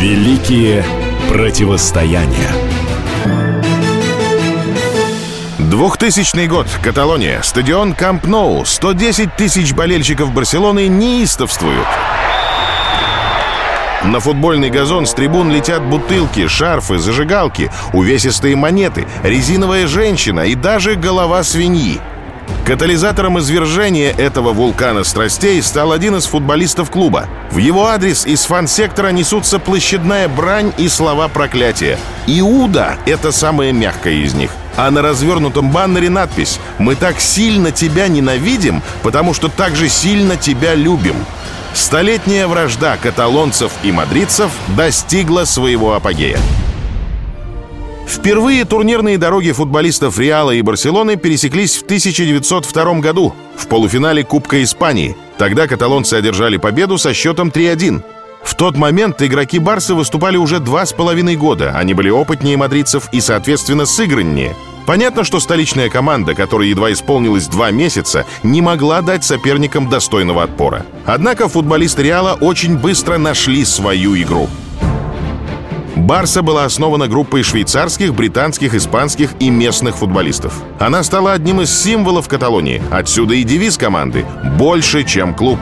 Великие противостояния. 2000 год. Каталония. Стадион Камп Ноу. 110 тысяч болельщиков Барселоны неистовствуют. На футбольный газон с трибун летят бутылки, шарфы, зажигалки, увесистые монеты, резиновая женщина и даже голова свиньи. Катализатором извержения этого вулкана страстей стал один из футболистов клуба. В его адрес из фан-сектора несутся площадная брань и слова проклятия. Иуда — это самое мягкое из них. А на развернутом баннере надпись «Мы так сильно тебя ненавидим, потому что так же сильно тебя любим». Столетняя вражда каталонцев и мадридцев достигла своего апогея. Впервые турнирные дороги футболистов Реала и Барселоны пересеклись в 1902 году в полуфинале Кубка Испании. Тогда каталонцы одержали победу со счетом 3-1. В тот момент игроки Барса выступали уже два с половиной года. Они были опытнее мадридцев и, соответственно, сыграннее. Понятно, что столичная команда, которая едва исполнилась два месяца, не могла дать соперникам достойного отпора. Однако футболисты Реала очень быстро нашли свою игру. Барса была основана группой швейцарских, британских, испанских и местных футболистов. Она стала одним из символов Каталонии. Отсюда и девиз команды «Больше, чем клуб».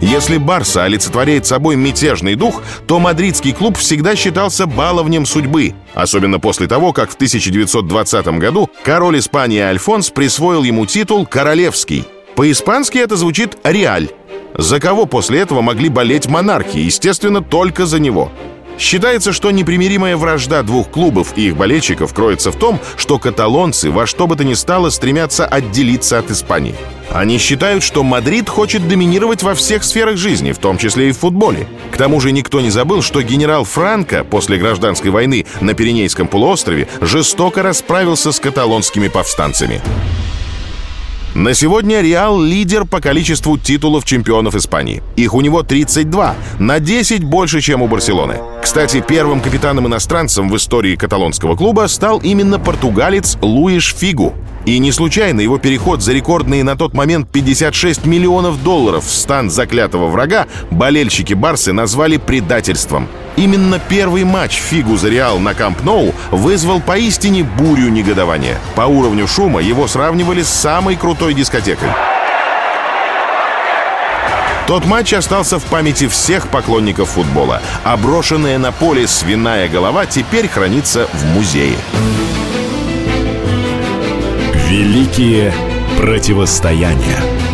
Если Барса олицетворяет собой мятежный дух, то мадридский клуб всегда считался баловнем судьбы. Особенно после того, как в 1920 году король Испании Альфонс присвоил ему титул «Королевский». По-испански это звучит «Реаль». За кого после этого могли болеть монархи? Естественно, только за него. Считается, что непримиримая вражда двух клубов и их болельщиков кроется в том, что каталонцы во что бы то ни стало стремятся отделиться от Испании. Они считают, что Мадрид хочет доминировать во всех сферах жизни, в том числе и в футболе. К тому же никто не забыл, что генерал Франко после гражданской войны на Пиренейском полуострове жестоко расправился с каталонскими повстанцами. На сегодня Реал лидер по количеству титулов чемпионов Испании. Их у него 32, на 10 больше, чем у Барселоны. Кстати, первым капитаном-иностранцем в истории каталонского клуба стал именно португалец Луиш Фигу. И не случайно его переход за рекордные на тот момент 56 миллионов долларов в стан заклятого врага болельщики Барсы назвали предательством. Именно первый матч Фигу за Реал на Камп Ноу вызвал поистине бурю негодования. По уровню шума его сравнивали с самой крутой дискотекой. Тот матч остался в памяти всех поклонников футбола, а брошенная на поле свиная голова теперь хранится в музее. Великие противостояния.